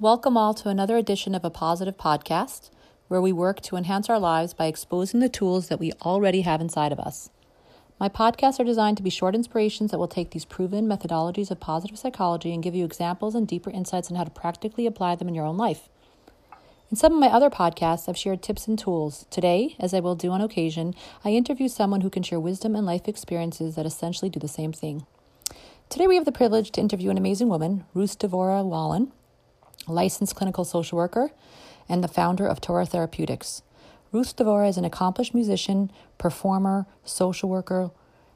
Welcome all to another edition of a positive podcast where we work to enhance our lives by exposing the tools that we already have inside of us. My podcasts are designed to be short inspirations that will take these proven methodologies of positive psychology and give you examples and deeper insights on how to practically apply them in your own life. In some of my other podcasts, I've shared tips and tools. Today, as I will do on occasion, I interview someone who can share wisdom and life experiences that essentially do the same thing. Today, we have the privilege to interview an amazing woman, Ruth Devorah Wallen licensed clinical social worker, and the founder of Torah Therapeutics. Ruth Devorah is an accomplished musician, performer, social worker,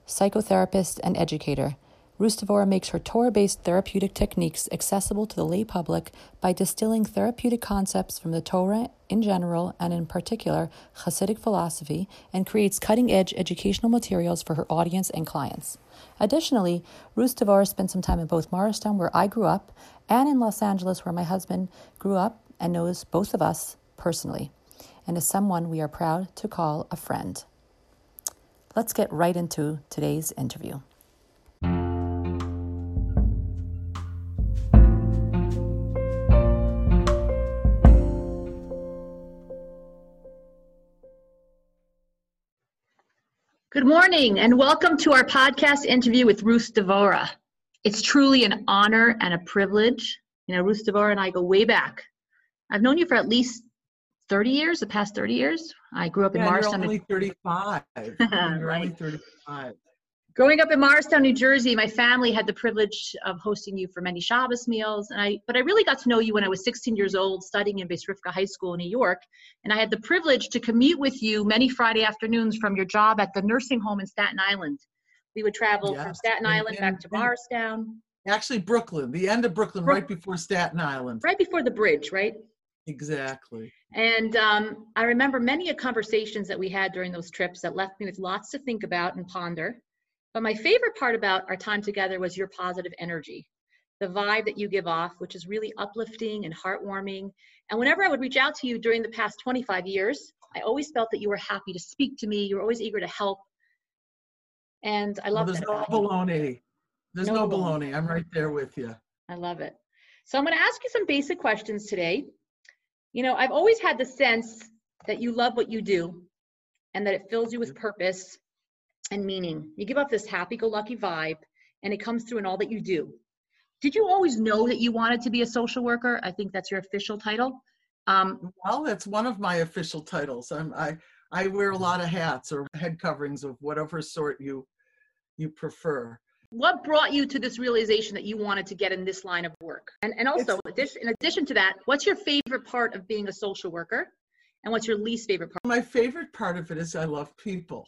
psychotherapist, and educator. Ruth Devorah makes her Torah based therapeutic techniques accessible to the lay public by distilling therapeutic concepts from the Torah in general and in particular Hasidic philosophy and creates cutting edge educational materials for her audience and clients. Additionally, Ruth Devorah spent some time in both Morristown, where I grew up, and in Los Angeles, where my husband grew up and knows both of us personally, and is someone we are proud to call a friend. Let's get right into today's interview. Good morning, and welcome to our podcast interview with Ruth Devorah. It's truly an honor and a privilege. You know, Ruth Devorah and I go way back. I've known you for at least 30 years, the past 30 years. I grew up in yeah, Morristown. You're only 35. you're right. only 35. Growing up in Morristown, New Jersey, my family had the privilege of hosting you for many Shabbos meals. And I, but I really got to know you when I was 16 years old, studying in Beis Rivka High School in New York. And I had the privilege to commute with you many Friday afternoons from your job at the nursing home in Staten Island. We would travel Yes. from Staten And- Island back to and- Morristown, Actually, Brooklyn, the end of Brooklyn, Brook- right before Staten Island. right before the bridge, right? Exactly. And um, I remember many of conversations that we had during those trips that left me with lots to think about and ponder. But my favorite part about our time together was your positive energy, the vibe that you give off, which is really uplifting and heartwarming. And whenever I would reach out to you during the past 25 years, I always felt that you were happy to speak to me. You were always eager to help. And I Well, love there's that. There's no baloney. There's No no, baloney. baloney. I'm right there with you. I love it. So I'm going to ask you some basic questions today. You know, I've always had the sense that you love what you do and that it fills you with purpose and meaning. You give off this happy go lucky vibe and it comes through in all that you do. Did you always know that you wanted to be a social worker? I think that's your official title. Um, Well, that's one of my official titles. I'm, I I wear a lot of hats or head coverings of whatever sort you you prefer. what brought you to this realization that you wanted to get in this line of work? And, and also, addition, in addition to that, what's your favorite part of being a social worker? And what's your least favorite part? My favorite part of it is I love people.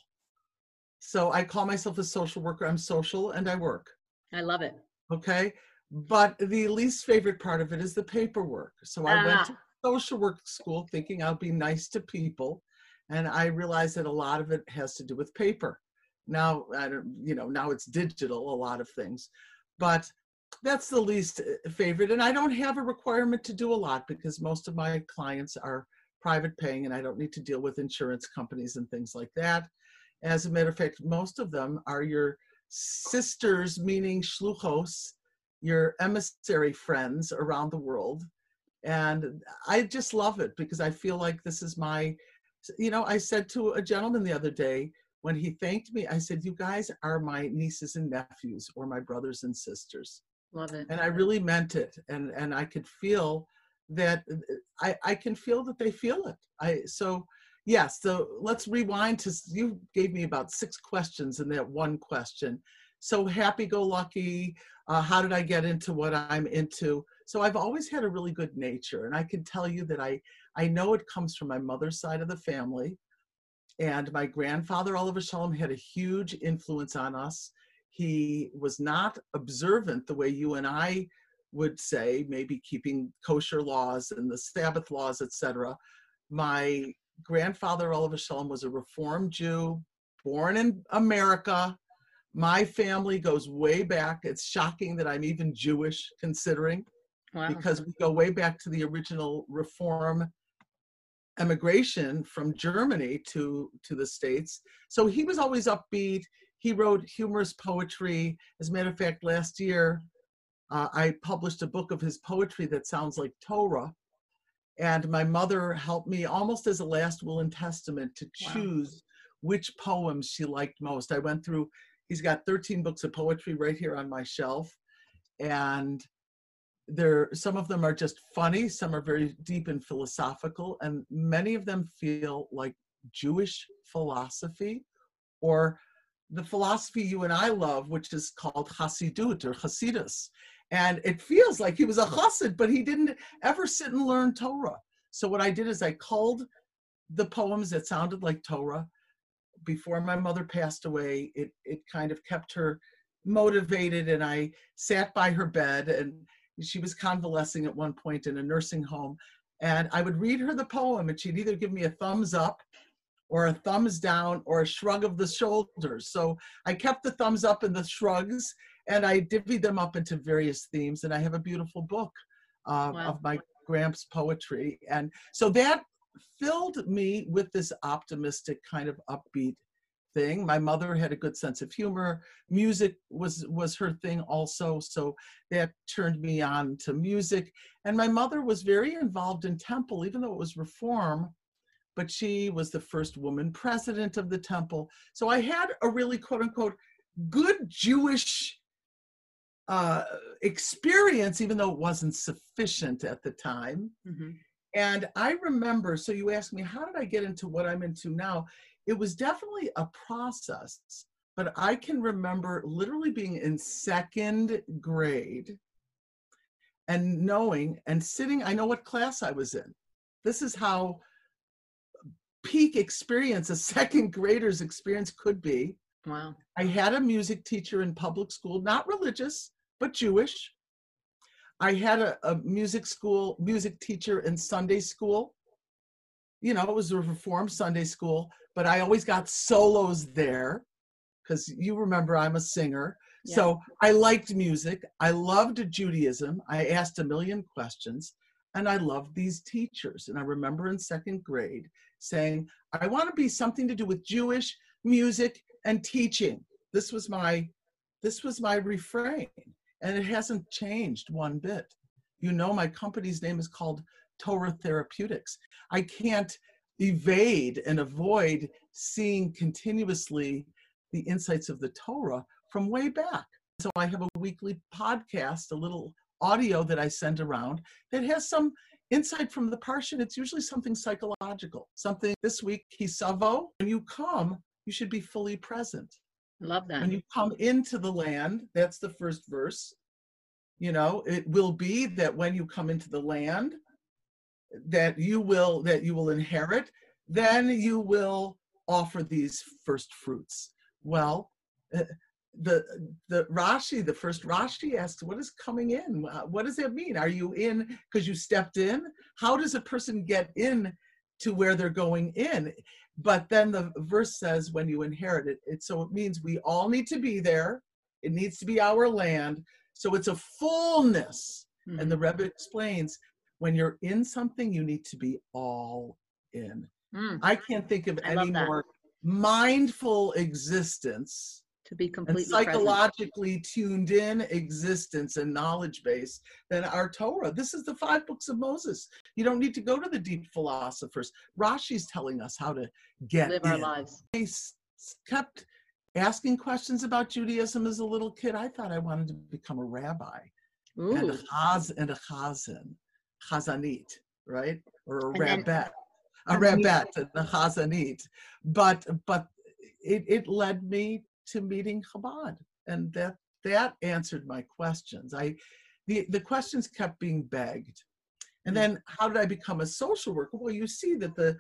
So I call myself a social worker. I'm social and I work. I love it. okay but the least favorite part of it is the paperwork so i went Ah. to social work school thinking i'll be nice to people and i realized that a lot of it has to do with paper now i don't you know now it's digital a lot of things but that's the least uh, favorite and i don't have a requirement to do a lot because most of my clients are private paying and i don't need to deal with insurance companies and things like that as a matter of fact most of them are your sisters, meaning shluchos, your emissary friends around the world. And I just love it because I feel like this is my, you know, I said to a gentleman the other day when he thanked me, I said, You guys are my nieces and nephews or my brothers and sisters. Love it. And I really meant it. And, and I could feel that I, I can feel that they feel it. I, so yes, so let's rewind to, you gave me about six questions in that one question. So happy go lucky, uh, how did I get into what I'm into? So I've always had a really good nature, and I can tell you that I I know it comes from my mother's side of the family, and my grandfather Oliver Shalom had a huge influence on us. He was not observant the way you and I would say, maybe keeping kosher laws and the Sabbath laws, etc. My grandfather Oliver Shalom was a Reformed Jew, born in America. My family goes way back. It's shocking that I'm even Jewish considering Wow. because we go way back to the original reform emigration from Germany to to the states. So he was always upbeat. He wrote humorous poetry. As a matter of fact, last year Uh, I published a book of his poetry that sounds like Torah. And my mother helped me almost as a last will and testament to Wow. choose which poems she liked most. I went through, he's got 13 books of poetry right here on my shelf. And there some of them are just funny, some are very deep and philosophical, and many of them feel like Jewish philosophy or the philosophy you and I love, which is called Hasidut or Hasidus. And it feels like he was a Hasid, but he didn't ever sit and learn Torah. So what I did is I culled the poems that sounded like Torah. Before my mother passed away, it, it kind of kept her motivated and I sat by her bed and she was convalescing at one point in a nursing home. And I would read her the poem and she'd either give me a thumbs up or a thumbs down or a shrug of the shoulders. So I kept the thumbs up and the shrugs and I divvied them up into various themes. And I have a beautiful book uh, Wow. of my Gramps poetry. And so that filled me with this optimistic kind of upbeat thing. My mother had a good sense of humor. Music was was her thing also, so that turned me on to music. And my mother was very involved in temple, even though it was reform. But she was the first woman president of the temple. So I had a really quote unquote good Jewish uh, experience, even though it wasn't sufficient at the time. Mhm. And I remember, so you asked me, how did I get into what I'm into now? It was definitely a process, but I can remember literally being in second grade and knowing and sitting, I know what class I was in. This is how peak experience a second grader's experience could be. Wow. I had a music teacher in public school, not religious, but Jewish. I had a, a music school, music teacher in Sunday school. You know, it was a reform Sunday school, but I always got solos there because you remember I'm a singer. So I liked music. I loved Judaism. I asked a million questions and I loved these teachers. And I remember in second grade saying, I want to be something to do with Jewish music and teaching. This was my this was my refrain. And it hasn't changed one bit. You know, my company's name is called Torah Therapeutics. I can't evade and avoid seeing continuously the insights of the Torah from way back. So I have a weekly podcast, a little audio that I send around that has some insight from the parsha. It's usually something psychological, something this week, Kisavo. When you come, you should be fully present. Love that. When you come into the land, that's the first verse. You know, it will be that when you come into the land, that you will that you will inherit, then you will offer these first fruits. Well, uh, the the Rashi, the first Rashi asks, "What is coming in? What does that mean? Are you in because you stepped in? How does a person get in to where they're going in?" But then the verse says, "When you inherit it," it so it means we all need to be there. It needs to be our land. So it's a fullness. Mhm. And the Rebbe explains, when you're in something, you need to be all in. Mm, I can't think of I any more mindful existence to be and completely present. psychologically tuned in existence and knowledge base than our Torah. This is the five books of Moses. You don't need to go to the deep philosophers. Rashi's telling us how to get Live our lives. I kept asking questions about Judaism as a little kid. I thought I wanted to become a rabbi and a chaz and a chazan, chazanit, right? Or a And rabbet, a and then you- rabbet and a chazanit. But but it, it led me to meeting Chabad, and that that answered my questions. I the the questions kept being begged, and Mm. then how did I become a social worker? Well, you see that the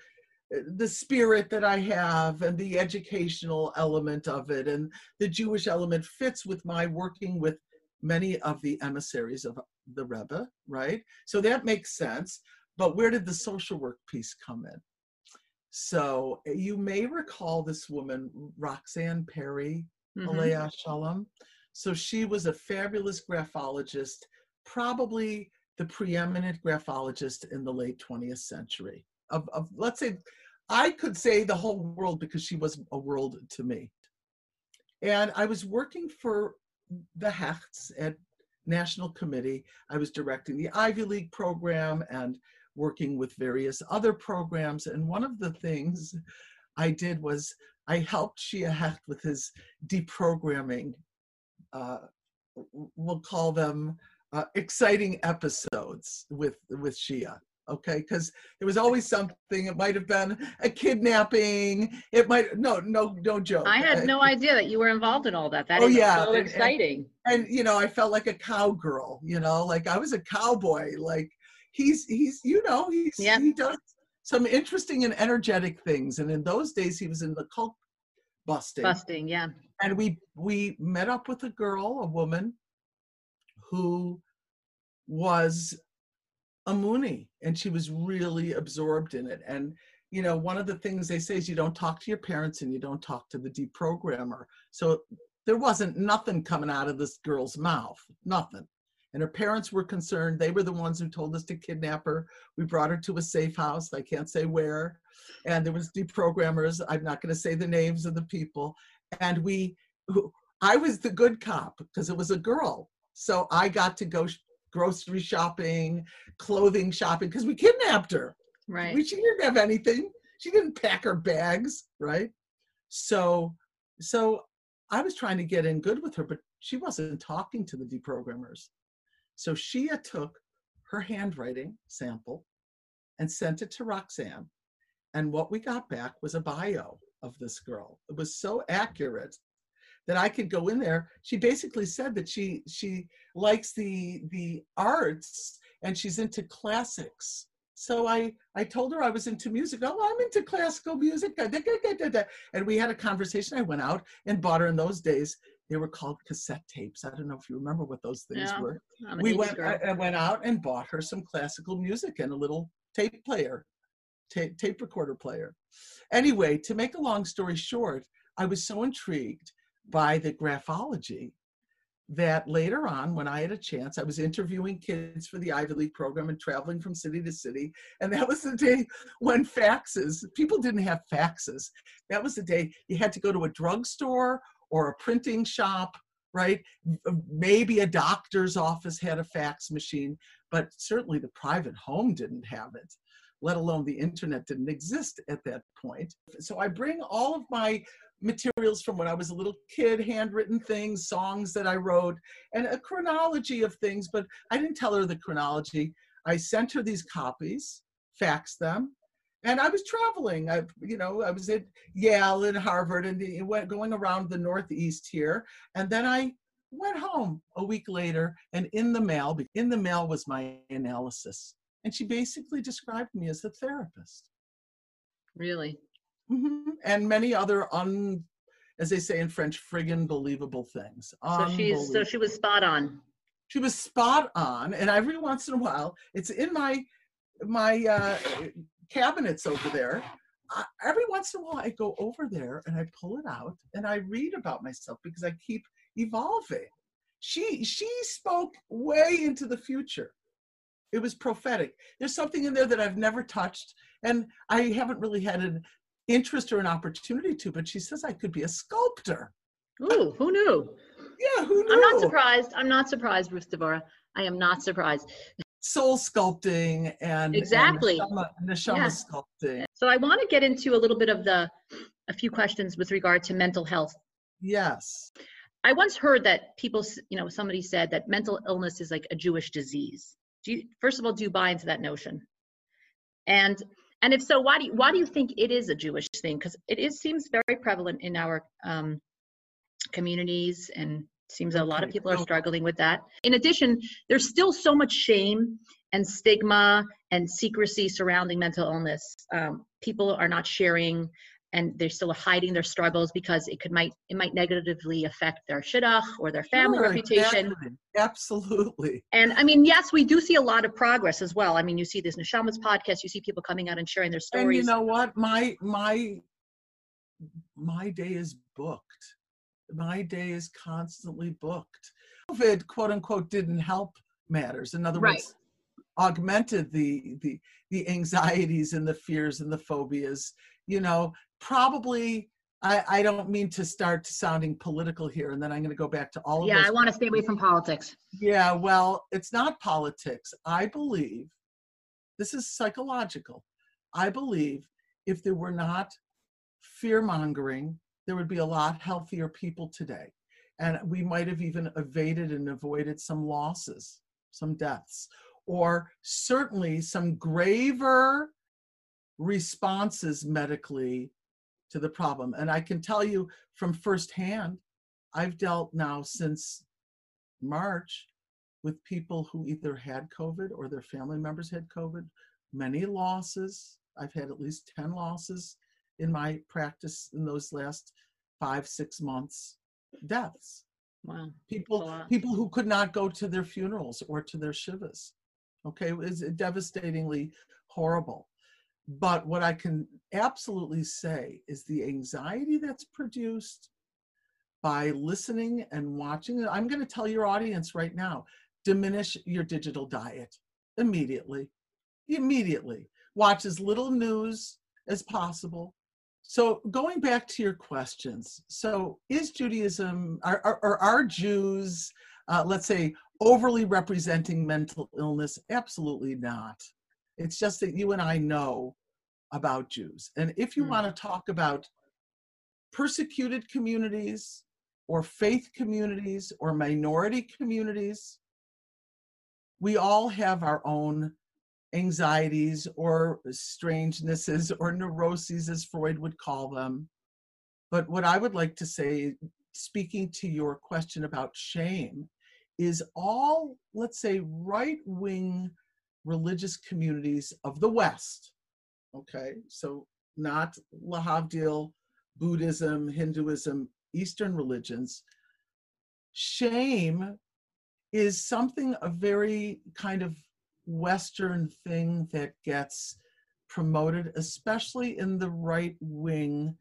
the spirit that I have and the educational element of it and the Jewish element fits with my working with many of the emissaries of the Rebbe, right? So that makes sense. But where did the social work piece come in? So you may recall this woman, Roxanne Perry, Mhm. Alea Shalom. So she was a fabulous graphologist, probably the preeminent graphologist in the late 20th century. Of, of let's say, I could say the whole world because she was a world to me. And I was working for the Hechts at national committee. I was directing the Ivy League program and working with various other programs. And one of the things I did was I helped Shia Hecht with his deprogramming. Uh, we'll call them uh, exciting episodes with with Shia okay? Because there was always something. It might have been a kidnapping. It might no no no joke. I had no idea that you were involved in all that. That oh, is yeah. so and, exciting. and, and, you know i felt like a cowgirl you know? Like i was a cowboy. Like he's he's you know he's yeah. he does some interesting and energetic things. And in those days he was in the cult busting. Busting yeah. And we we met up with a girl a woman who was a Moonie and she was really absorbed in it. And, you know, one of the things they say is you don't talk to your parents and you don't talk to the deprogrammer. So there wasn't nothing coming out of this girl's mouth, nothing. And her parents were concerned. They were the ones who told us to kidnap her. We brought her to a safe house. I can't say where. And there was deprogrammers. I'm not going to say the names of the people. And we, I was the good cop because it was a girl. So I got to go grocery shopping, clothing shopping, because we kidnapped her. Right. We, she didn't have anything. She didn't pack her bags, right? So, so I was trying to get in good with her, but she wasn't talking to the deprogrammers. So Shia took her handwriting sample and sent it to Roxanne. And what we got back was a bio of this girl. It was so accurate that I could go in there. She basically said that she she likes the the arts and she's into classics. So I I told her I was into music. Oh, I'm into classical music. And we had a conversation. I went out and bought her in those days. They were called cassette tapes. I don't know if you remember what those things yeah, were. We went I, I, went out and bought her some classical music and a little tape player, tape, tape recorder player. Anyway, to make a long story short, I was so intrigued by the graphology that later on, when I had a chance, I was interviewing kids for the Ivy League program and traveling from city to city. And that was the day when faxes, people didn't have faxes. That was the day you had to go to a drugstore or a printing shop, right? Maybe a doctor's office had a fax machine, but certainly the private home didn't have it let alone the internet didn't exist at that point. So I bring all of my materials from when I was a little kid, handwritten things, songs that I wrote, and a chronology of things, but I didn't tell her the chronology. I sent her these copies, faxed them, and I was traveling. I, you know, I was at Yale and Harvard and it went going around the Northeast here, and then I went home a week later, and in the mail, in the mail was my analysis, and she basically described me as a therapist. Really? Mm-hmm. And many other un, as they say in French, friggin' believable things. So she's so she was spot on. She was spot on, and every once in a while, it's in my my uh, cabinets over there. I, every once in a while, I go over there and I pull it out and I read about myself because I keep evolving. She she spoke way into the future. It was prophetic. There's something in there that I've never touched, and I haven't really had an interest or an opportunity to, but she says I could be a sculptor. Ooh, who knew? Yeah, who knew? I'm not surprised. I'm not surprised, Ruth Devorah. I am not surprised. Soul sculpting and exactly and neshama, neshama sculpting. So I want to get into a little bit of the a few questions with regard to mental health. Yes. I once heard that people, you know, somebody said that mental illness is like a Jewish disease. Do you, first of all, do you buy into that notion? And and if so, why do you, why do you think it is a Jewish thing? Because it is seems very prevalent in our um, communities, and seems a lot of people are struggling with that. In addition, there's still so much shame and stigma and secrecy surrounding mental illness. Um, people are not sharing and they're still hiding their struggles because it could might it might negatively affect their shidduch or their family sure, reputation. Exactly. Absolutely. And I mean, yes, we do see a lot of progress as well. I mean, you see this Neshama's podcast, you see people coming out and sharing their stories. And you know what? My my my day is booked. My day is constantly booked. COVID, quote unquote, didn't help matters. In other right. words, augmented the the the anxieties and the fears and the phobias you know probably I, I don't mean to start sounding political here, and then I'm going to go back to all of this. Yeah, I want to stay away from politics. Yeah, well, it's not politics. I believe this is psychological. I believe if there were not fear mongering, there would be a lot healthier people today. And we might have even evaded and avoided some losses, some deaths, or certainly some graver responses medically to the problem. And I can tell you from firsthand, I've dealt now since March with people who either had COVID or their family members had COVID, many losses. I've had at least 10 losses in my practice in those last five, six months, deaths. Wow. People, people who could not go to their funerals or to their shivas. Okay, it was devastatingly horrible. But what I can absolutely say is the anxiety that's produced by listening and watching. I'm going to tell your audience right now diminish your digital diet immediately. Immediately. Watch as little news as possible. So, going back to your questions, so is Judaism, are, are, are, Jews, uh, let's say, overly representing mental illness? Absolutely not. It's just that you and I know about Jews. And if you Mm. want to talk about persecuted communities or faith communities or minority communities, we all have our own anxieties or strangenesses or neuroses, as Freud would call them. But what I would like to say, speaking to your question about shame, is all, let's say, right wing religious communities of the West. Okay, so not Lahavdil, Buddhism, Hinduism, Eastern religions. Shame is something a very kind of Western thing that gets promoted, especially in the right wing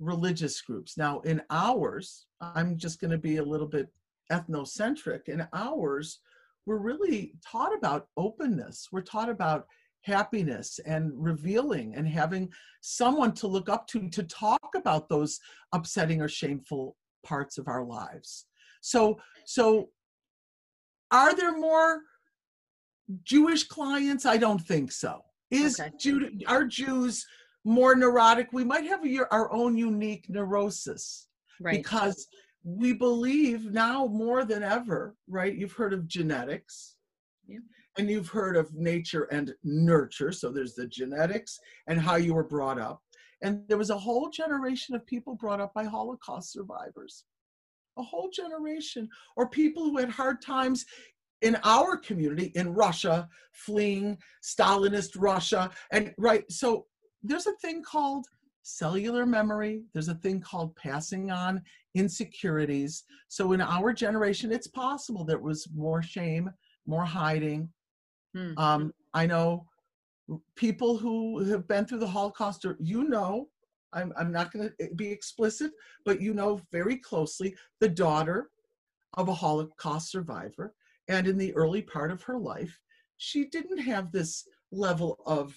religious groups. Now, in ours, I'm just going to be a little bit ethnocentric. In ours, we're really taught about openness, we're taught about happiness and revealing and having someone to look up to to talk about those upsetting or shameful parts of our lives. So, so are there more Jewish clients? I don't think so. Is Okay. Jew, are Jews more neurotic? We might have your, our own unique neurosis Right. because we believe now more than ever, right? You've heard of genetics. Yeah. And you've heard of nature and nurture. So there's the genetics and how you were brought up. And there was a whole generation of people brought up by Holocaust survivors. A whole generation, or people who had hard times in our community in Russia, fleeing Stalinist Russia. And right, so there's a thing called cellular memory, there's a thing called passing on insecurities. So in our generation, it's possible there was more shame, more hiding. Hmm. Um, I know people who have been through the Holocaust, or you know, I'm, I'm not going to be explicit, but you know very closely the daughter of a Holocaust survivor. And in the early part of her life, she didn't have this level of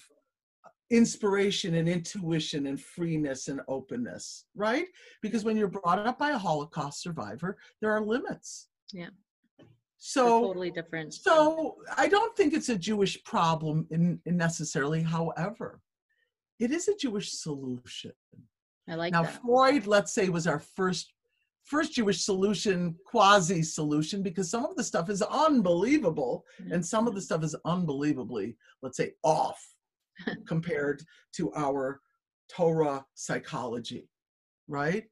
inspiration and intuition and freeness and openness, right? Because when you're brought up by a Holocaust survivor, there are limits. Yeah. They're So, totally different. so I don't think it's a Jewish problem in, in necessarily. However, it is a Jewish solution. I like that. now, that. Freud, let's say, was our first first Jewish solution, quasi solution, because some of the stuff is unbelievable, and some of the mm-hmm. stuff is unbelievably, let's say, off compared to our Torah psychology, right?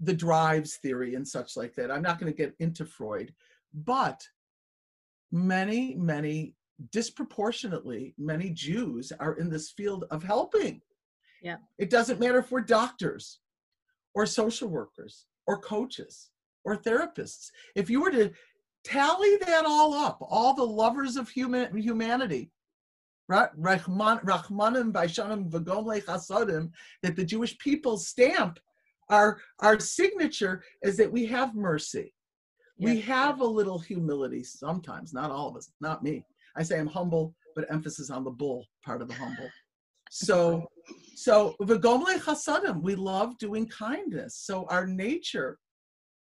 The drives theory and such like that. I'm not going to get into Freud, but many, many, disproportionately, many Jews are in this field of helping. Yeah. It doesn't matter if we're doctors or social workers or coaches or therapists. If you were to tally that all up, all the lovers of human humanity? Rahman, Rahmanim, Vagomle, Chasadim, that the Jewish people stamp our our signature is that we have mercy. We have a little humility sometimes, not all of us, not me. I say I'm humble, but emphasis on the bull part of the humble. So So v'gomle chasadim, we love doing kindness. So our nature,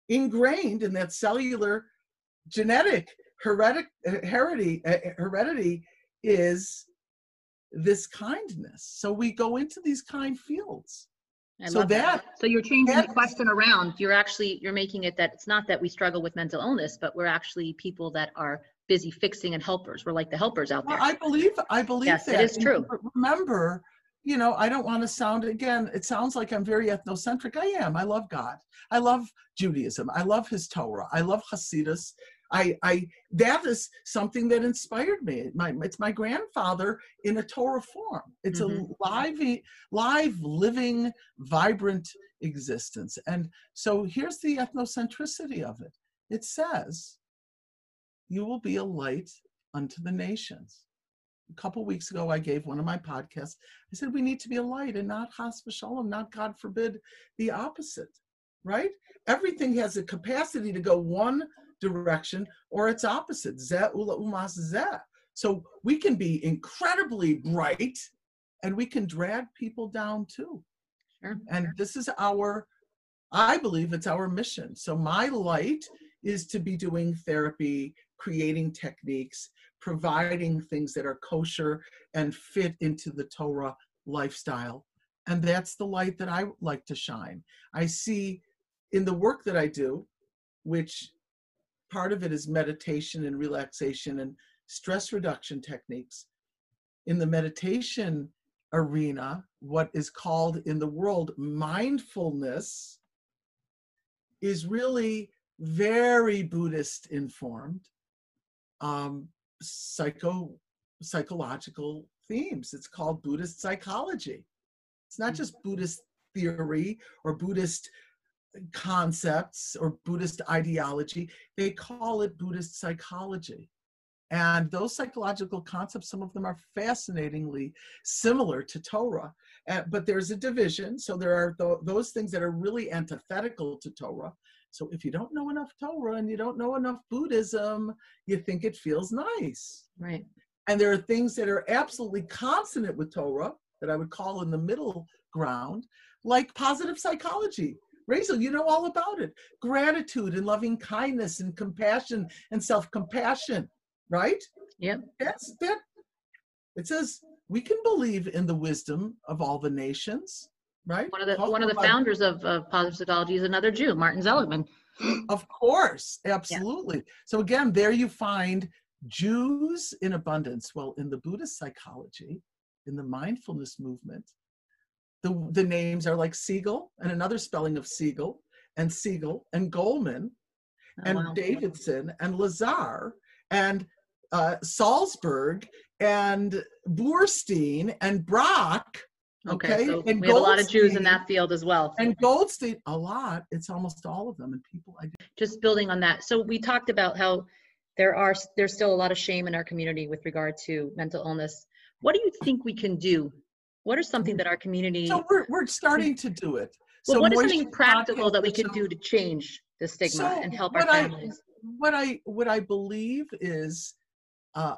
ingrained in that cellular, genetic heredity, heredity, heredity is this kindness. So we go into these kind fields. I so love that So you're changing the question around. You're actually, you're making it that it's not that we struggle with mental illness, but we're actually people that are busy fixing and helpers. We're like the helpers out Well, there. I believe I believe Yes, it that. is And true. re- Remember, you know, I don't want to sound again. It sounds like I'm very ethnocentric. I am. I love God. I love Judaism. I love His Torah. I love Hasidus. I, I that is something that inspired me. My, it's my grandfather in a Torah form. It's Mhm. a live, live, living, vibrant existence. And so here's the ethnocentricity of it. It says, "You will be a light unto the nations." a couple weeks ago, I gave one of my podcasts. I said we need to be a light and not chas v'shalom, not God forbid the opposite, right? Everything has a capacity to go one direction or its opposite. Zeh ula umas zeh. So we can be incredibly bright, and we can drag people down too. Sure. And this is our, I believe it's our mission. So my light is to be doing therapy, creating techniques, providing things that are kosher and fit into the Torah lifestyle. And that's the light that I like to shine. I see in the work that I do, which part of it is meditation and relaxation and stress reduction techniques. In the meditation arena, what is called in the world mindfulness is really very Buddhist informed. Um, psycho psychological themes. It's called Buddhist psychology. It's not just Buddhist theory or Buddhist concepts or Buddhist ideology. They call it Buddhist psychology. And those psychological concepts, some of them are fascinatingly similar to Torah, uh, but there's a division. So there are th- those things that are really antithetical to Torah. So if you don't know enough Torah and you don't know enough Buddhism, you think it feels nice. Right. And there are things that are absolutely consonant with Torah that I would call in the middle ground, like positive psychology. Rachel, you know all about it. Gratitude and loving kindness and compassion and self-compassion, right? Yep. That's that. It says we can believe in the wisdom of all the nations, right? One of the, Talk one of the founders of, of positive psychology is another Jew, Martin Seligman. Of course, absolutely. So again, there you find Jews in abundance. Well, in the Buddhist psychology, in the mindfulness movement, the, the names are like Siegel and another spelling of Siegel and Siegel and Goleman Oh, and wow. Davidson and Lazar and uh, Salzberg and Boorstein and Brach Okay, okay, so and we have a lot of Jews in that field as well. and Goldstein. A lot. It's almost all of them. And people, I just building on that. So we talked about how there are there's still a lot of shame in our community with regard to mental illness. What do you think we can do? What are something that our community So we're, we're starting to do it. well, so what is something practical that we can do to change the stigma So and help our what I- families? What I what I believe is, uh,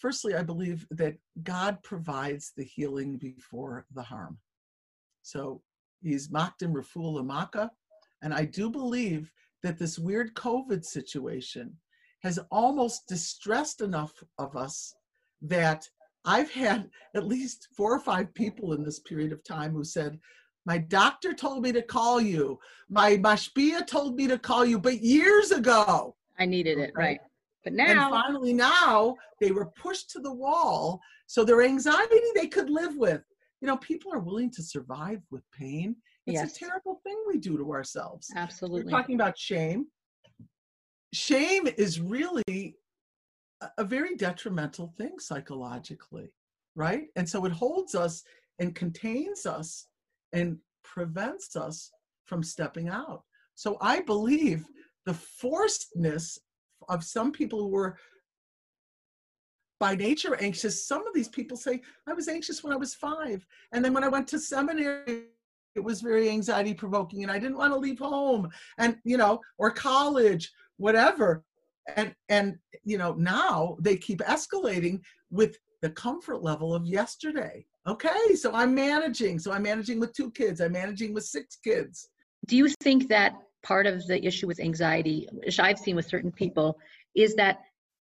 firstly, I believe that God provides the healing before the harm. So He's makdim refuah maka, and I do believe that this weird COVID situation has almost distressed enough of us that I've had at least four or five people in this period of time who said, my doctor told me to call you. My mashpia told me to call you, but years ago. I needed it, Right. right? But And now, finally now they were pushed to the wall. So their anxiety they could live with. You know, people are willing to survive with pain. It's Yes. a terrible thing we do to ourselves. Absolutely. Absolutely. talking about shame. Shame is really a- very detrimental thing psychologically, right? And so it holds us and contains us and prevents us from stepping out. So I believe the forcedness of some people who were by nature anxious. Some of these people say, I was anxious when I was five. And then when I went to seminary, it was very anxiety provoking and I didn't want to leave home and, you know, or college, whatever. And, and, you know, now they keep escalating with the comfort level of yesterday. Okay, so I'm managing. So I'm managing with two kids, I'm managing with six kids. Do you think that part of the issue with anxiety, which I've seen with certain people, is that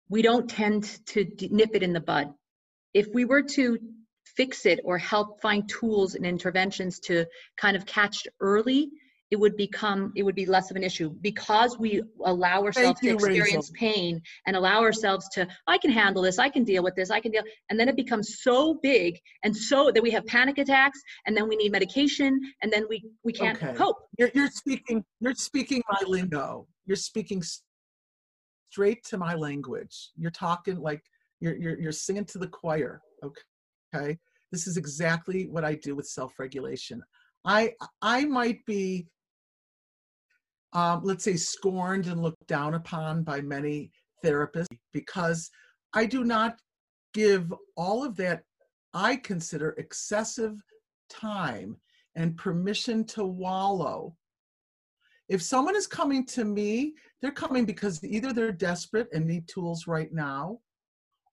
we don't tend to nip it in the bud? If we were to fix it or help find tools and interventions to kind of catch early, it would become it would be less of an issue because we allow ourselves you, to experience Rachel. pain and allow ourselves to i can handle this i can deal with this i can deal and then it becomes so big and so that we have panic attacks and then we need medication and then we we can't Okay. cope You're, you're speaking. You're speaking my lingo. You're speaking straight to my language. You're talking like you're you're you're singing to the choir. Okay. Okay. This is exactly what I do with self-regulation. I I might be, um, let's say, scorned and looked down upon by many therapists because I do not give all of that I consider excessive time and permission to wallow. If someone is coming to me, they're coming because either they're desperate and need tools right now,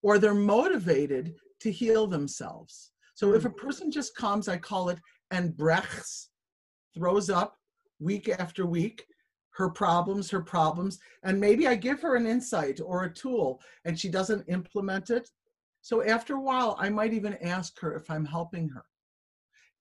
or they're motivated to heal themselves. So if a person just comes, I call it and brechts, throws up week after week, her problems, her problems, and maybe I give her an insight or a tool and she doesn't implement it. So after a while, I might even ask her if I'm helping her.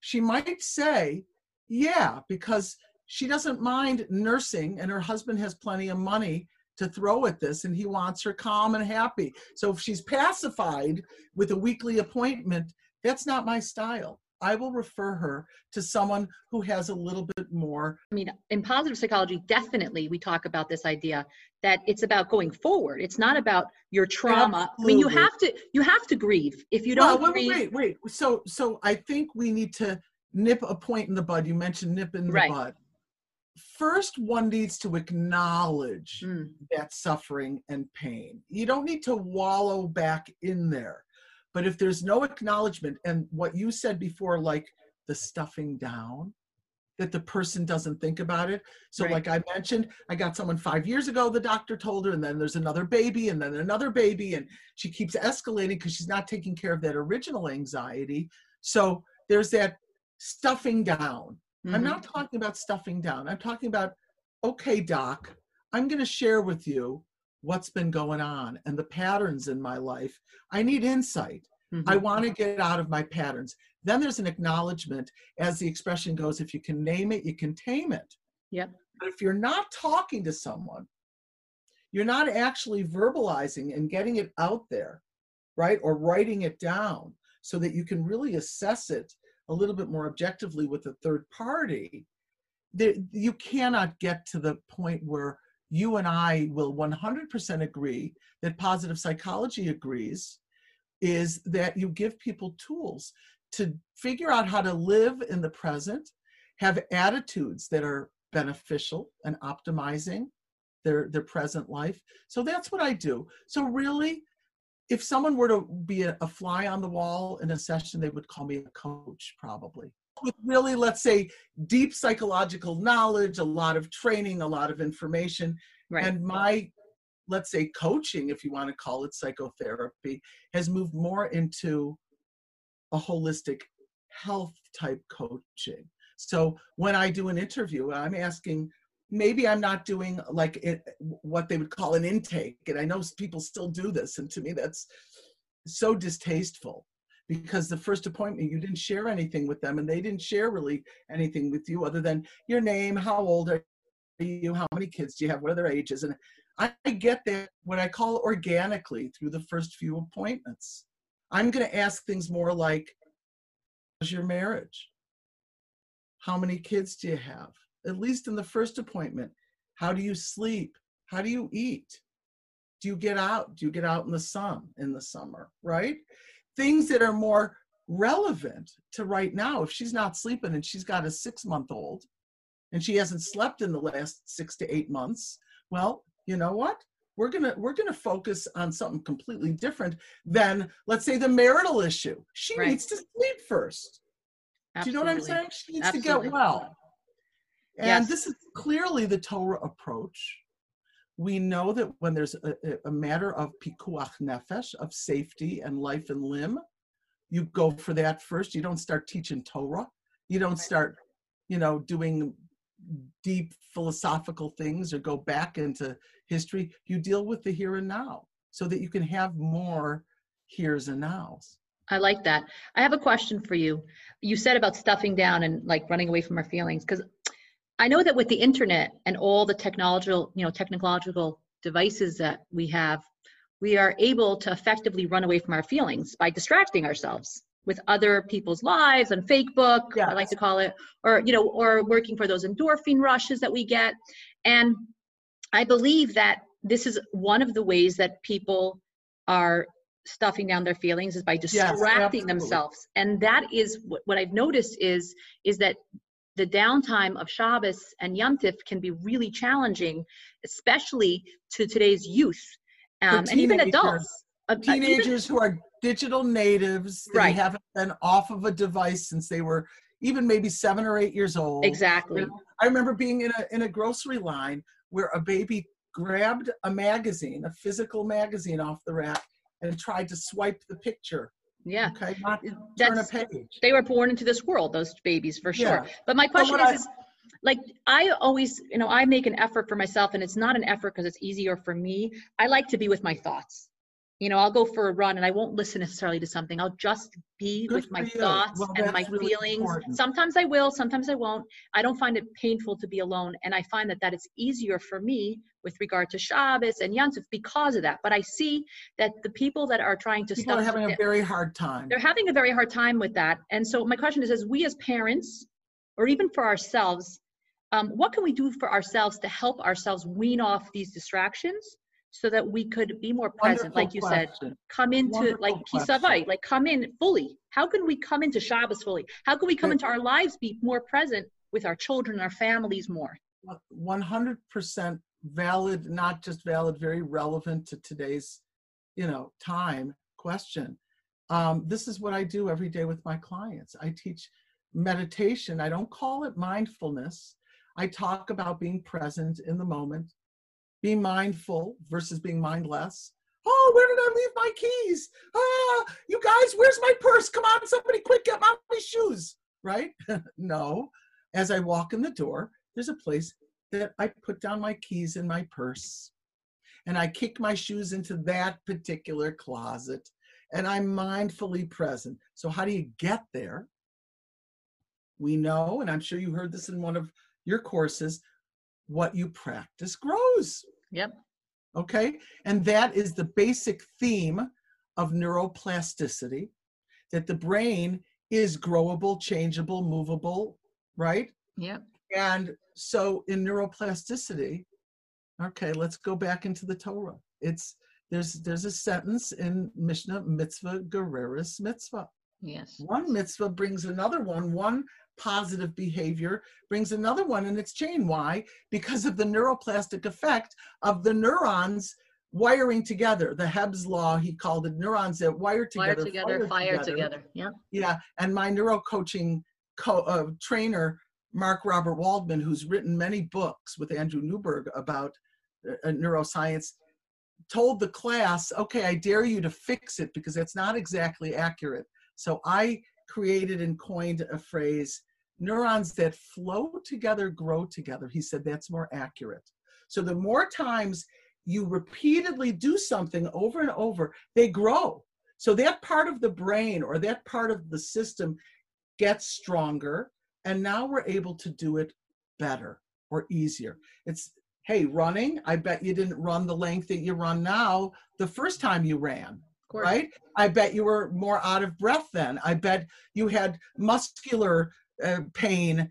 She might say, yeah, because she doesn't mind nursing and her husband has plenty of money to throw at this and he wants her calm and happy. So if she's pacified with a weekly appointment, that's not my style. I will refer her to someone who has a little bit more. I mean, in positive psychology, definitely we talk about this idea that it's about going forward. It's not about your trauma. I mean, you have to you have to grieve. If you don't wait, grieve, wait, wait, wait. So, so I think we need to nip a point in the bud. You mentioned nip in the Right. bud. First, one needs to acknowledge Mm, that suffering and pain. You don't need to wallow back in there. But if there's no acknowledgement, and what you said before, like the stuffing down, that the person doesn't think about it. So, Right. like I mentioned, I got someone five years ago, the doctor told her, and then there's another baby, and then another baby, and she keeps escalating because she's not taking care of that original anxiety. So, there's that stuffing down. I'm mhm. not talking about stuffing down. I'm talking about, okay, doc, I'm going to share with you what's been going on and the patterns in my life. I need insight. I Mhm. want to get out of my patterns. Then there's an acknowledgement, as the expression goes, if you can name it, you can tame it. Yep. But if you're not talking to someone, you're not actually verbalizing and getting it out there, right? Or writing it down so that you can really assess it a little bit more objectively with a third party. There, you cannot get to the point where you and I will 100% agree that positive psychology agrees is that you give people tools to figure out how to live in the present, have attitudes that are beneficial and optimizing their their present life. So that's what I do. So really, if someone were to be a, a fly on the wall in a session, they would call me a coach probably. With really, let's say, deep psychological knowledge, a lot of training, a lot of information, Right. and my let's say coaching if you want to call it psychotherapy has moved more into a holistic health type coaching. So when i do an interview i'm asking maybe i'm not doing like it, what they would call an intake. And i know people still do this and to me that's so distasteful because the first appointment you didn't share anything with them and they didn't share really anything with you other than your name how old are you how many kids do you have what are their ages and i get that what i call organically through the first few appointments. I'm going to ask things more like how's your marriage? How many kids do you have? At least in the first appointment how do you sleep? How do you eat? Do you get out? Do you get out in the sun in the summer? Right things that are more relevant to right now. If she's not sleeping and she's got a six month old and she hasn't slept in the last six to eight months well you know what? We're gonna we're gonna focus on something completely different than let's say the marital issue. She Right. needs to sleep first. Do you know what i'm saying? She needs to get well. And Yes. this is clearly the torah approach we know that when there's a, a matter of pikuach nefesh, of safety and life and limb, you go for that first. You don't start teaching Torah. You don't start, you know, doing deep philosophical things or go back into history. You deal with the here and now so that you can have more here's and nows. I like that. I have a question for you. You said about stuffing down and like running away from our feelings because I know that with the internet and all the technological, you know, technological devices that we have, we are able to effectively run away from our feelings by distracting ourselves with other people's lives on Facebook, yes. I like to call it, or you know, or working for those endorphin rushes that we get. And I believe that this is one of the ways that people are stuffing down their feelings is by distracting yes, themselves. And that is what, what I've noticed is is that the downtime of Shabbos and Yom Tif can be really challenging, especially to today's youth um, and even adults. Uh, teenagers even, who are digital natives, they right. haven't been off of a device since they were even maybe seven or eight years old. Exactly. I remember being in a in a grocery line where a baby grabbed a magazine, a physical magazine off the rack, and tried to swipe the picture yeah. Okay. Not turn a page. They were born into this world, those babies, for sure. Yeah. But my question is, I, is, like, I always, you know, I make an effort for myself, and it's not an effort because it's easier for me. I like to be with my thoughts you know, I'll go for a run and I won't listen necessarily to something. I'll just be Good with my thoughts well, and my really feelings. Important. Sometimes I will, sometimes I won't. I don't find it painful to be alone. And I find that that is easier for me with regard to Shabbos and Yom because of that. But I see that the people that are trying to people are having a very hard time. They're having a very hard time with that. And so my question is, as we as parents, or even for ourselves, um, what can we do for ourselves to help ourselves wean off these distractions so that we could be more present, Wonderful like you question. said, come into Wonderful like kisavai, like come in fully. How can we come into Shabbos fully? How can we come into our lives, be more present with our children, our families more? 100% valid, not just valid, very relevant to today's, you know, time question. Um, this is what I do every day with my clients. I teach meditation. I don't call it mindfulness. I talk about being present in the moment being mindful versus being mindless. Oh, where did I leave my keys? Ah, you guys, where's my purse? Come on, somebody quick, get my shoes. Right? no. As I walk in the door, there's a place that I put down my keys in my purse. And I kick my shoes into that particular closet. And I'm mindfully present. So, how do you get there? We know, and I'm sure you heard this in one of your courses, what you practice grows. Yep. Okay. And that is the basic theme of neuroplasticity that the brain is growable, changeable, movable, right? Yep. And so in neuroplasticity, okay, let's go back into the Torah. It's there's there's a sentence in Mishnah mitzvah goreres mitzvah. Yes. One mitzvah brings another one. One positive behavior brings another one in its chain. Why? Because of the neuroplastic effect of the neurons wiring together. The Hebb's law, he called it neurons that wire together. Wire together, fire, together. together. Yeah. Yeah. And my neuro coaching co- uh, trainer, Mark Robert Waldman, who's written many books with Andrew Newberg about uh, neuroscience, told the class, okay, I dare you to fix it because that's not exactly accurate. So I created and coined a phrase neurons that flow together grow together. He said that's more accurate. So the more times you repeatedly do something over and over, they grow. So that part of the brain or that part of the system gets stronger. And now we're able to do it better or easier. It's, hey, running, I bet you didn't run the length that you run now the first time you ran right? I bet you were more out of breath then. I bet you had muscular uh, pain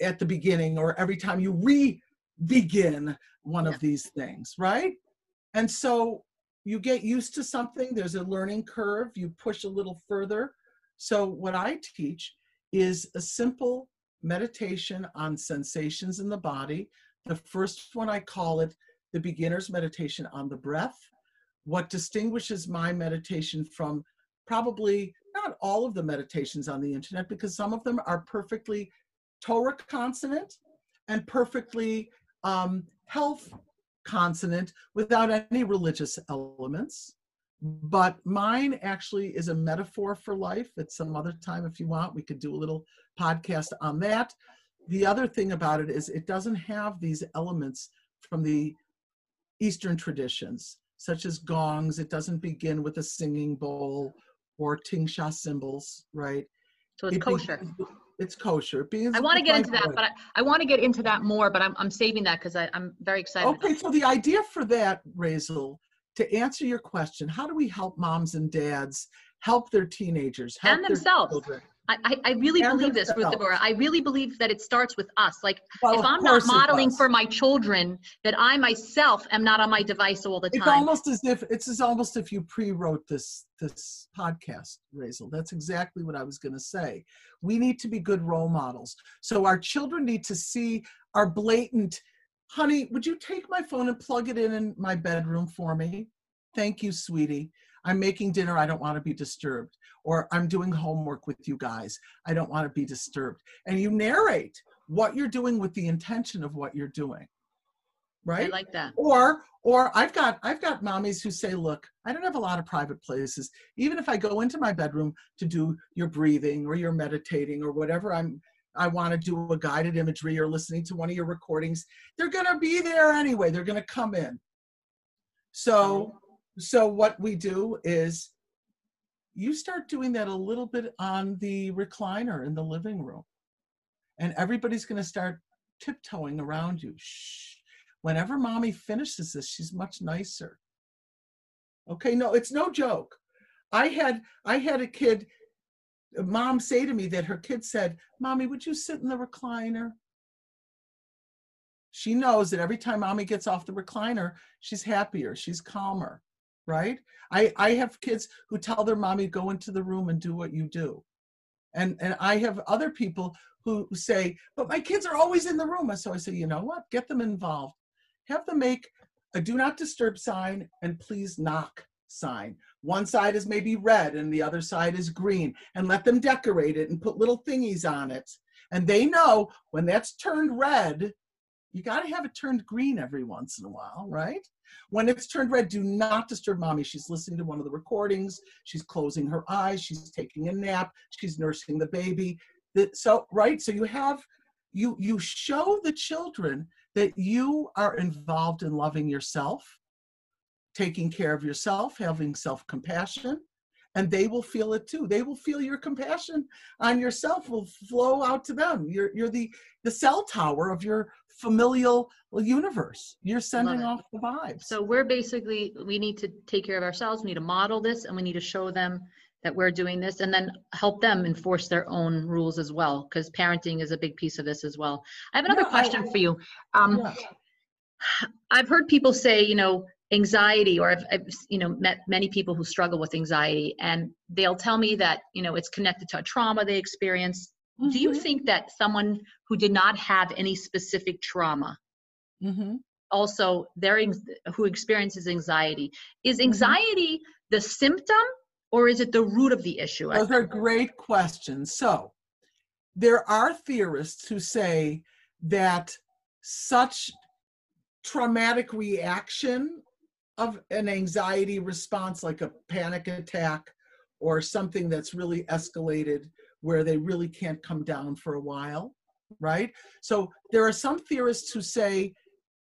at the beginning or every time you re begin one yeah. of these things, right? And so you get used to something, there's a learning curve, you push a little further. So, what I teach is a simple meditation on sensations in the body. The first one I call it the beginner's meditation on the breath what distinguishes my meditation from probably not all of the meditations on the internet because some of them are perfectly Torah consonant and perfectly um, health consonant without any religious elements. But mine actually is a metaphor for life. At some other time, if you want, we could do a little podcast on that. The other thing about it is it doesn't have these elements from the Eastern traditions, such as gongs. It doesn't begin with a singing bowl or tingsha cymbals, right? So it's It kosher. begins It's kosher. I want to get into that, bread. but I, I want to get into that more, but I'm, I'm saving that because I'm very excited. Okay, so the idea for that, Razel, to answer your question, how do we help moms and dads help their teenagers help And their themselves. children? I, I, really And believe this, Rus. Devorah. I really believe that it starts with us. Like, Well, if I'm not modeling for my children, that I myself am not on my device all the time. It's almost as if it's as almost if you pre-wrote this this podcast, Razel. That's exactly what I was going to say. We need to be good role models. So our children need to see our blatant, honey. Would you take my phone and plug it in in my bedroom for me? Thank you, sweetie. I'm making dinner. I don't want to be disturbed. Or I'm doing homework with you guys. I don't want to be disturbed. And you narrate what you're doing with the intention of what you're doing. Right? I like that. or or i've got i've got mommies who say look i don't have a lot of private places even if i go into my bedroom to do your breathing or your meditating or whatever i'm i want to do a guided imagery or listening to one of your recordings they're going to be there anyway they're going to come in so so what we do is you start doing that a little bit on the recliner in the living room. And everybody's going to start tiptoeing around you. Shh. Whenever mommy finishes this she's much nicer. Okay no it's no joke. I had i had a kid a mom say to me that her kid said mommy would you sit in the recliner? She knows that every time mommy gets off the recliner she's happier she's calmer right i i have kids who tell their mommy go into the room and do what you do and and i have other people who say but my kids are always in the room so i say you know what get them involved have them make a do not disturb sign and please knock sign. One side is maybe red and the other side is green, and let them decorate it and put little thingies on it. And they know when that's turned red, you got to have it turned green every once in a while, right? When it's turned red, do not disturb mommy. She's listening to one of the recordings. She's closing her eyes. She's taking a nap. She's nursing the baby. So, right? So you have, you you show the children that you are involved in loving yourself, taking care of yourself, having self compassion, and they will feel it too. They will feel your compassion on yourself will flow out to them. You're, you're the, the cell tower of your familial universe. You're sending off the vibes. So we're basically, we need to take care of ourselves. We need to model this and we need to show them that we're doing this and then help them enforce their own rules as well, because parenting is a big piece of this as well. I have another Yeah, I- question for you. Um, Yeah. I've heard people say, you know, anxiety, or I've, I've, you know, met many people who struggle with anxiety, and they'll tell me that, you know, it's connected to a trauma they experienced. Do you Mhm, think that someone who did not have any specific trauma, mhm. also their who experiences anxiety, is Mhm. anxiety the symptom or is it the root of the issue? Those are great questions. So, there are theorists who say that such traumatic reaction of an anxiety response, like a panic attack or something that's really escalated where they really can't come down for a while, right? So, there are some theorists who say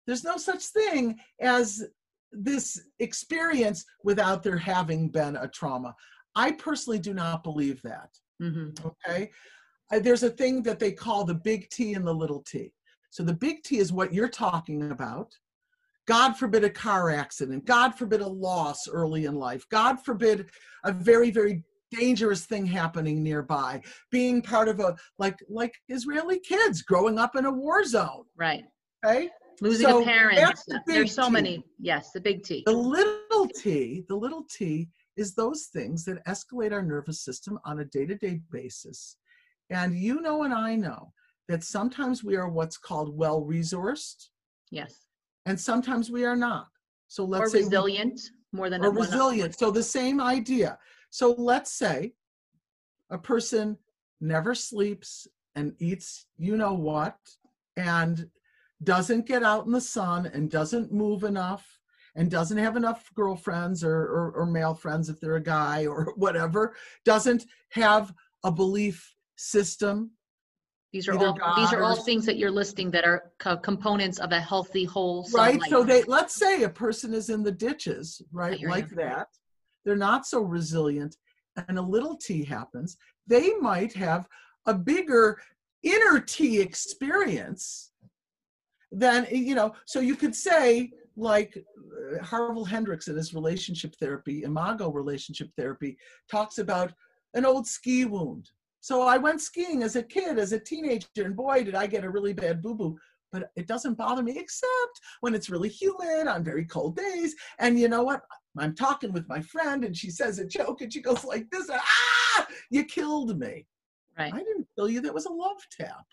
there's no such thing as this experience without there having been a trauma. I personally do not believe that. Mhm. Okay. There's a thing that they call the big T and the little t. So the big T is what you're talking about. God forbid a car accident. God forbid a loss early in life. God forbid a very, very dangerous thing happening nearby. Being part of a like like Israeli kids growing up in a war zone. Right. Okay. Losing So a parent. the There's so T. many. Yes, the big T. The little t, the little t is those things that escalate our nervous system on a day to day basis. And you know, and I know that sometimes we are what's called well resourced Yes. And sometimes we are not. So let's say we- resilient more than or resilient. So the same idea. So let's say a person never sleeps and eats you know what and doesn't get out in the sun and doesn't move enough and doesn't have enough girlfriends or, or, or male friends if they're a guy or whatever, doesn't have a belief system. These are Either all, these are God all things that you're listing that are co- components of a healthy, whole. Right. So they let's say a person is in the ditches, right? hear Like you. that. They're not so resilient, and a little T happens. They might have a bigger inner T experience than you know. So you could say, like uh, Harville Hendrix in his relationship therapy, Imago relationship therapy, talks about an old ski wound. So I went skiing as a kid, as a teenager, and boy, did I get a really bad boo boo. But it doesn't bother me except when it's really humid on very cold days. And you know what? I'm talking with my friend and she says a joke and she goes like this Ah, you killed me. Right. I didn't kill you. That was a love tap.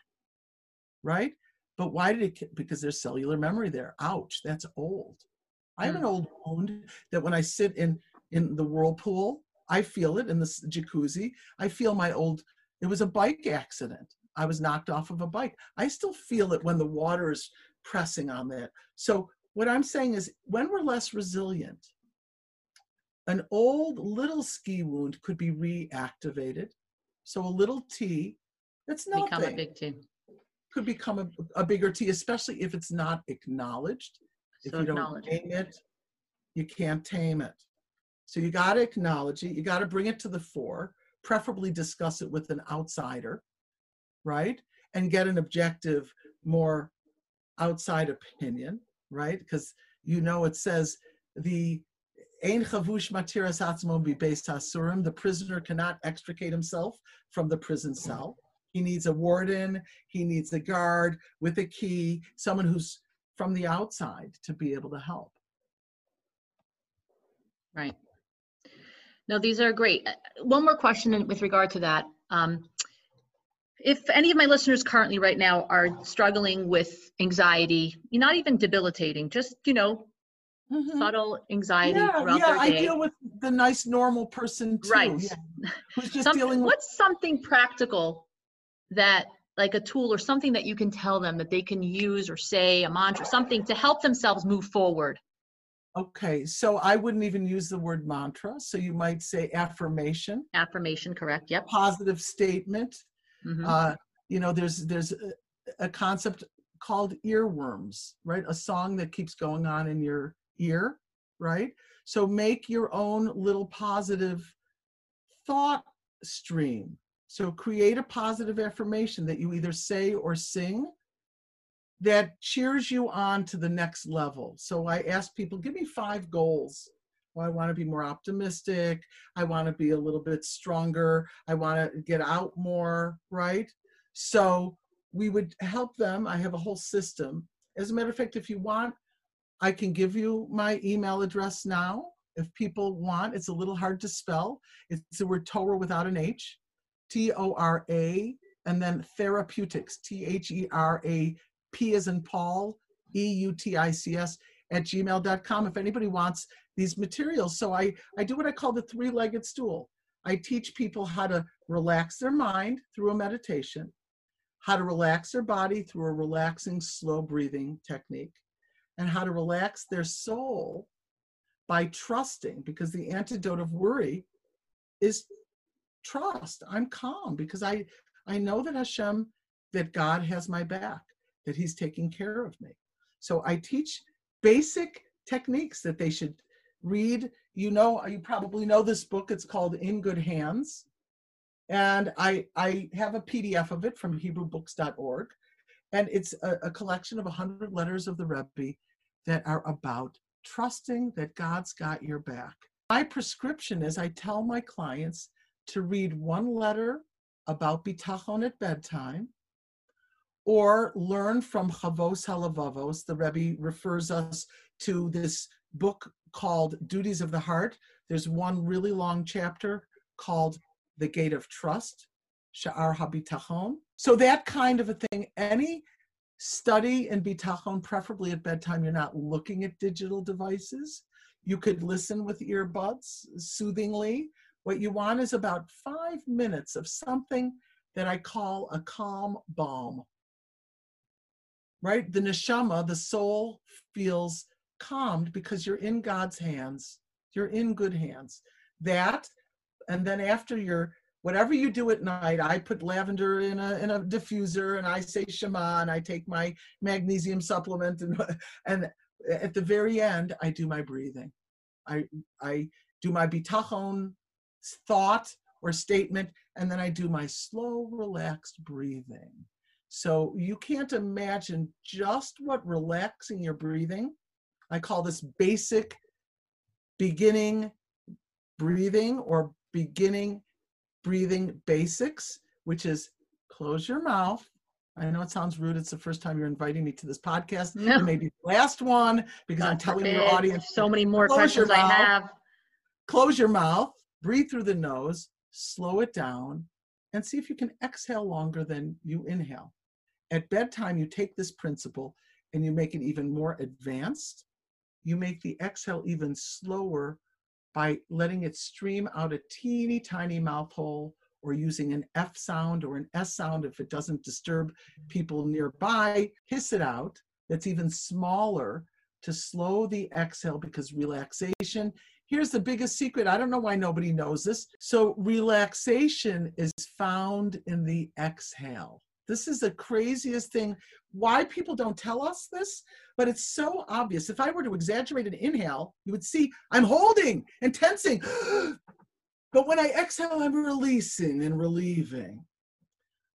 Right? But why did it? Because there's cellular memory there. Ouch, that's old. I have an Mm. old wound that when I sit in in the whirlpool, I feel it in the jacuzzi. I feel my old. It was a bike accident. I was knocked off of a bike. I still feel it when the water is pressing on that. So what I'm saying is, when we're less resilient, an old little ski wound could be reactivated. So a little T, that's Become nothing a big two. could become a, a bigger T, especially if it's not acknowledged. If you don't name it, you can't tame it. So you got to acknowledge it. You got to bring it to the fore, preferably discuss it with an outsider, right? And get an objective, more outside opinion, right? Because you know it says the Ein chavush matiras atzmo based hasurim. The prisoner cannot extricate himself from the prison cell. He needs a warden. He needs a guard with a key, someone who's from the outside to be able to help. Right. No, these are great. Uh, One more question with regard to that. Um, If any of my listeners currently right now are struggling with anxiety, not even debilitating, just, you know, subtle anxiety Yeah, yeah, I deal with the nice normal person too. Right. yeah, Who's just Some- dealing with What's something practical that, like a tool or something that you can tell them that they can use or say, a mantra, something to help themselves move forward? Okay, so I wouldn't even use the word mantra. So you might say affirmation, Affirmation, correct? Yep. positive statement. Mhm. Uh, you know, there's there's a, a concept called earworms, right? A song that keeps going on in your ear, right? So make your own little positive thought stream. So create a positive affirmation that you either say or sing that cheers you on to the next level. So I ask people, give me five goals. Well, I want to be more optimistic. I want to be a little bit stronger. I want to get out more, right? So we would help them. I have a whole system. As a matter of fact, if you want, I can give you my email address now. If people want, it's a little hard to spell. It's the word Torah without an H, T O R A, and then therapeutics, T H E R A P as in Paul, E U T I C S, at gmail.com if anybody wants these materials. So I, I do what I call the three legged stool. I teach people how to relax their mind through a meditation, how to relax their body through a relaxing, slow breathing technique, and how to relax their soul by trusting, because the antidote of worry is trust. I'm calm because I, I know that Hashem, that God has my back, that He's taking care of me. So I teach basic techniques that they should read. You know, you probably know this book. It's called In Good Hands. And I, I have a PDF of it from HebrewBooks.org. And it's a, a collection of 100 letters of the Rebbe that are about trusting that God's got your back. My prescription is I tell my clients to read one letter about bitachon at bedtime or learn from Chovos Halevavos. The Rebbe refers us to this book called Duties of the Heart. There's one really long chapter called The Gate of Trust, Sha'ar HaBitachon. So that kind of a thing, any study in bitachon, preferably at bedtime, you're not looking at digital devices. You could listen with earbuds soothingly. What you want is about five minutes of something that I call a calm balm right? The neshama, the soul feels calmed because you're in God's hands. You're in good hands. That, and then after you're whatever you do at night, I put lavender in a in a diffuser and I say Shema and I take my magnesium supplement and and at the very end I do my breathing. I I do my bitachon thought or statement and then I do my slow relaxed breathing. So you can't imagine just what relaxing your breathing. I call this basic beginning breathing or beginning breathing basics, which is close your mouth. I know it sounds rude. It's the first time you're inviting me to this podcast. No. It may be the last one because I'm God telling your forbid. audience So many more your questions I mouth. have. close your mouth, breathe through the nose, slow it down, and see if you can exhale longer than you inhale. At bedtime, you take this principle and you make it even more advanced. You make the exhale even slower by letting it stream out a teeny tiny mouth hole or using an F sound or an S sound if it doesn't disturb people nearby. Hiss it out. That's even smaller to slow the exhale because relaxation here's the biggest secret. I don't know why nobody knows this. So, relaxation is found in the exhale. This is the craziest thing. Why people don't tell us this, but it's so obvious. If I were to exaggerate an inhale, you would see I'm holding and tensing. but when I exhale, I'm releasing and relieving.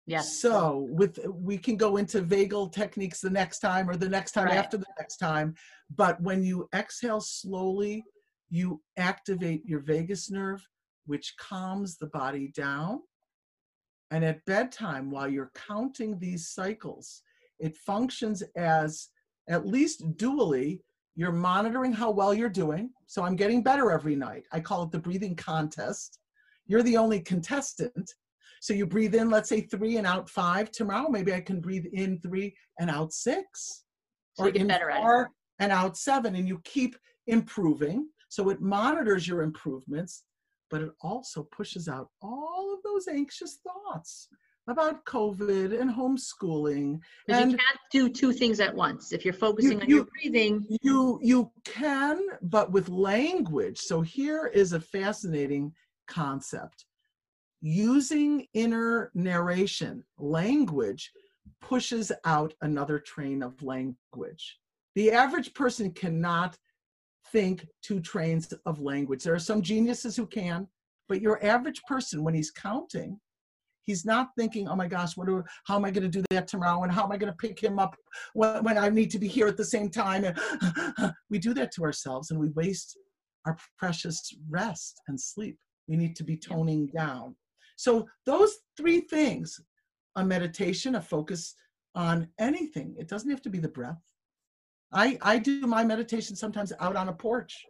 Yes. So with we can go into vagal techniques the next time or the next time Right. after the next time. But when you exhale slowly, you activate your vagus nerve, which calms the body down. And at bedtime, while you're counting these cycles, it functions as at least dually, you're monitoring how well you're doing. So I'm getting better every night. I call it the breathing contest. You're the only contestant. So you breathe in, let's say three and out five. Tomorrow, maybe I can breathe in three and out six. So get in better at it. four and out seven. And you keep improving. So it monitors your improvements, but it also pushes out all of those anxious thoughts about COVID and homeschooling. Because you can't do two things at once. If you're focusing on you- your breathing, you you can, but with language. So here is a fascinating concept. Using inner narration, language pushes out another train of language. The average person cannot think two trains of language. There are some geniuses who can, but your average person, when he's counting, he's not thinking, oh my gosh, what do, how am I going to do that tomorrow? And how am I going to pick him up when, when I need to be here at the same time? And we do that to ourselves and we waste our precious rest and sleep. We need to be toning down. So, those three things a meditation, a focus on anything, it doesn't have to be the breath. I, I do my meditation sometimes out on a porch.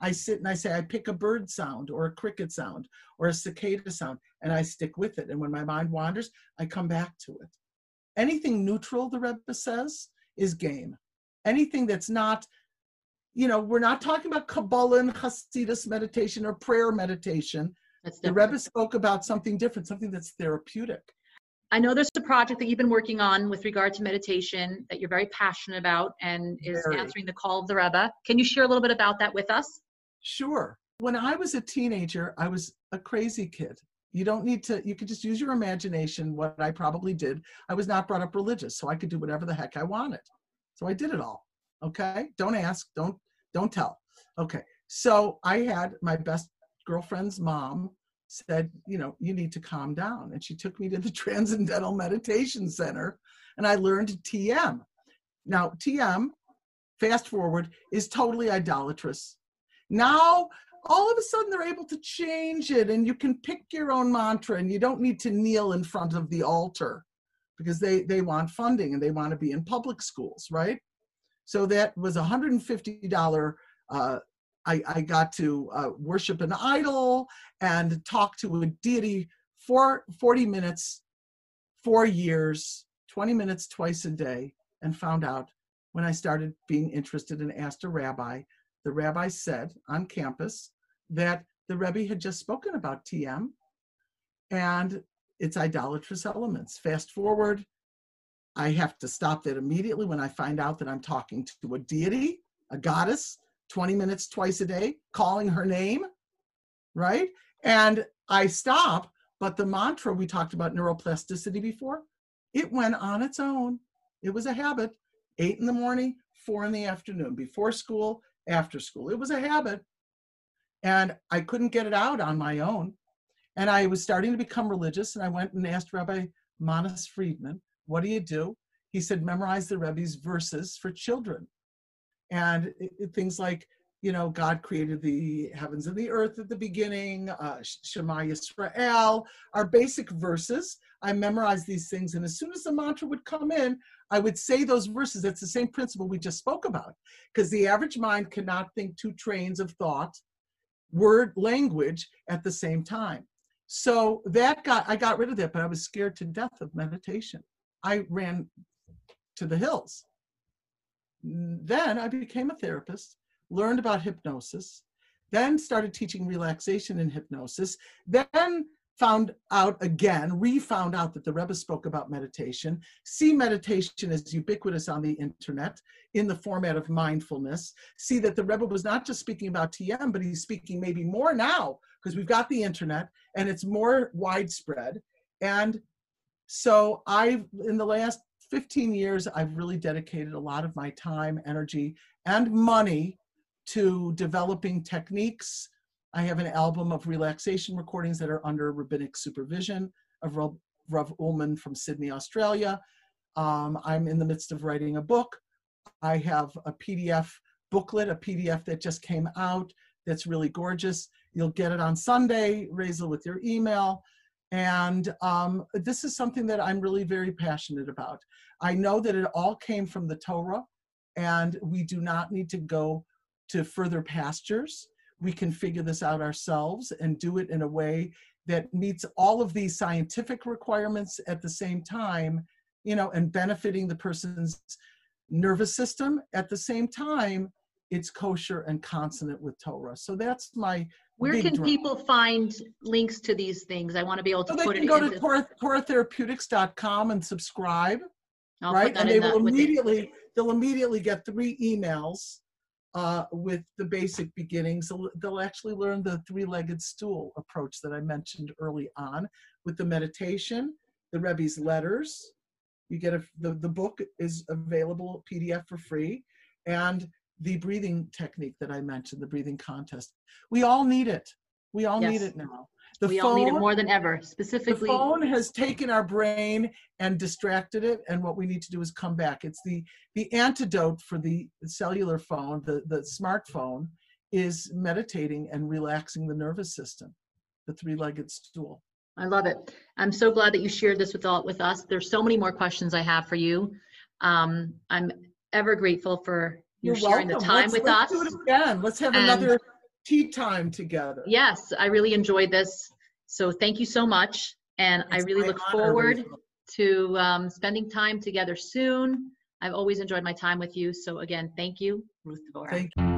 I sit and I say, I pick a bird sound or a cricket sound or a cicada sound and I stick with it. And when my mind wanders, I come back to it. Anything neutral, the Rebbe says, is game. Anything that's not, you know, we're not talking about Kabbalah and Hasidus meditation or prayer meditation. The. Rebbe spoke about something different, something that's therapeutic. I know there's a project that you've been working on with regard to meditation that you're very passionate about and is Very. answering the call of the Rebbe. Can you share a little bit about that with us? Sure. When I was a teenager, I was a crazy kid. You don't need to, you could just use your imagination, what I probably did. I was not brought up religious, so I could do whatever the heck I wanted. So I did it all. Okay. Don't ask, don't, don't tell. Okay. So I had my best girlfriend's mom said, you know, you need to calm down. And she took me to the Transcendental Meditation Center and I learned TM. Now, TM, fast forward, is totally idolatrous. Now, all of a sudden, they're able to change it and you can pick your own mantra and you don't need to kneel in front of the altar because they, they want funding and they want to be in public schools, right? So that was a $150 uh, I, I got to uh, worship an idol and talk to a deity for 40 minutes, four years, 20 minutes twice a day, and found out when I started being interested and asked a rabbi, the rabbi said on campus that the Rebbe had just spoken about TM and its idolatrous elements. Fast forward, I have to stop that immediately when I find out that I'm talking to a deity, a goddess, 20 minutes twice a day, calling her name, right? And I stop, but the mantra we talked about neuroplasticity before, it went on its own. It was a habit. Eight in the morning, four in the afternoon, before school, after school. It was a habit. And I couldn't get it out on my own. And I was starting to become religious, and I went and asked Rabbi Manis Friedman, What do you do? He said, Memorize the Rebbe's verses for children. And it, it, things like, you know, God created the heavens and the earth at the beginning, uh, Shema Yisrael, our basic verses. I memorized these things, and as soon as the mantra would come in, I would say those verses. It's the same principle we just spoke about, because the average mind cannot think two trains of thought, word, language at the same time. So that got, I got rid of that, but I was scared to death of meditation. I ran to the hills. Then I became a therapist learned about hypnosis, then started teaching relaxation and hypnosis, then found out again, re-found out that the Rebbe spoke about meditation, see meditation as ubiquitous on the internet in the format of mindfulness, see that the Rebbe was not just speaking about TM, but he's speaking maybe more now because we've got the internet and it's more widespread. And so I've, in the last 15 years, I've really dedicated a lot of my time, energy, and money to developing techniques. I have an album of relaxation recordings that are under rabbinic supervision of Rav, Ulman from Sydney, Australia. Um, I'm in the midst of writing a book. I have a PDF booklet, a PDF that just came out that's really gorgeous. You'll get it on Sunday, Razel, with your email. And um, this is something that I'm really very passionate about. I know that it all came from the Torah, and we do not need to go to further pastures. We can figure this out ourselves and do it in a way that meets all of these scientific requirements at the same time, you know, and benefiting the person's nervous system at the same time it's kosher and consonant with Torah. So that's my. Where can drum. people find links to these things? I want to be able to so put it. They can go to Torah, Toratherapeutics.com and subscribe. I'll right, and they will immediately the... they'll immediately get three emails uh, with the basic beginnings. They'll, they'll actually learn the three-legged stool approach that I mentioned early on with the meditation, the Rebbe's letters. You get a, the, the book is available PDF for free and the breathing technique that I mentioned, the breathing contest. We all need it. We all yes. need it now. The we phone, all need it more than ever. Specifically, the phone has taken our brain and distracted it, and what we need to do is come back. It's the the antidote for the cellular phone, the the smartphone, is meditating and relaxing the nervous system, the three-legged stool. I love it. I'm so glad that you shared this with all with us. There's so many more questions I have for you. Um, I'm ever grateful for you You're sharing welcome. the time let's, with let's us. Do it again. Let's have and another tea time together. Yes, I really enjoyed this. So thank you so much. And it's I really look honor, forward to um, spending time together soon. I've always enjoyed my time with you. So again, thank you, Rus Devorah. Thank you.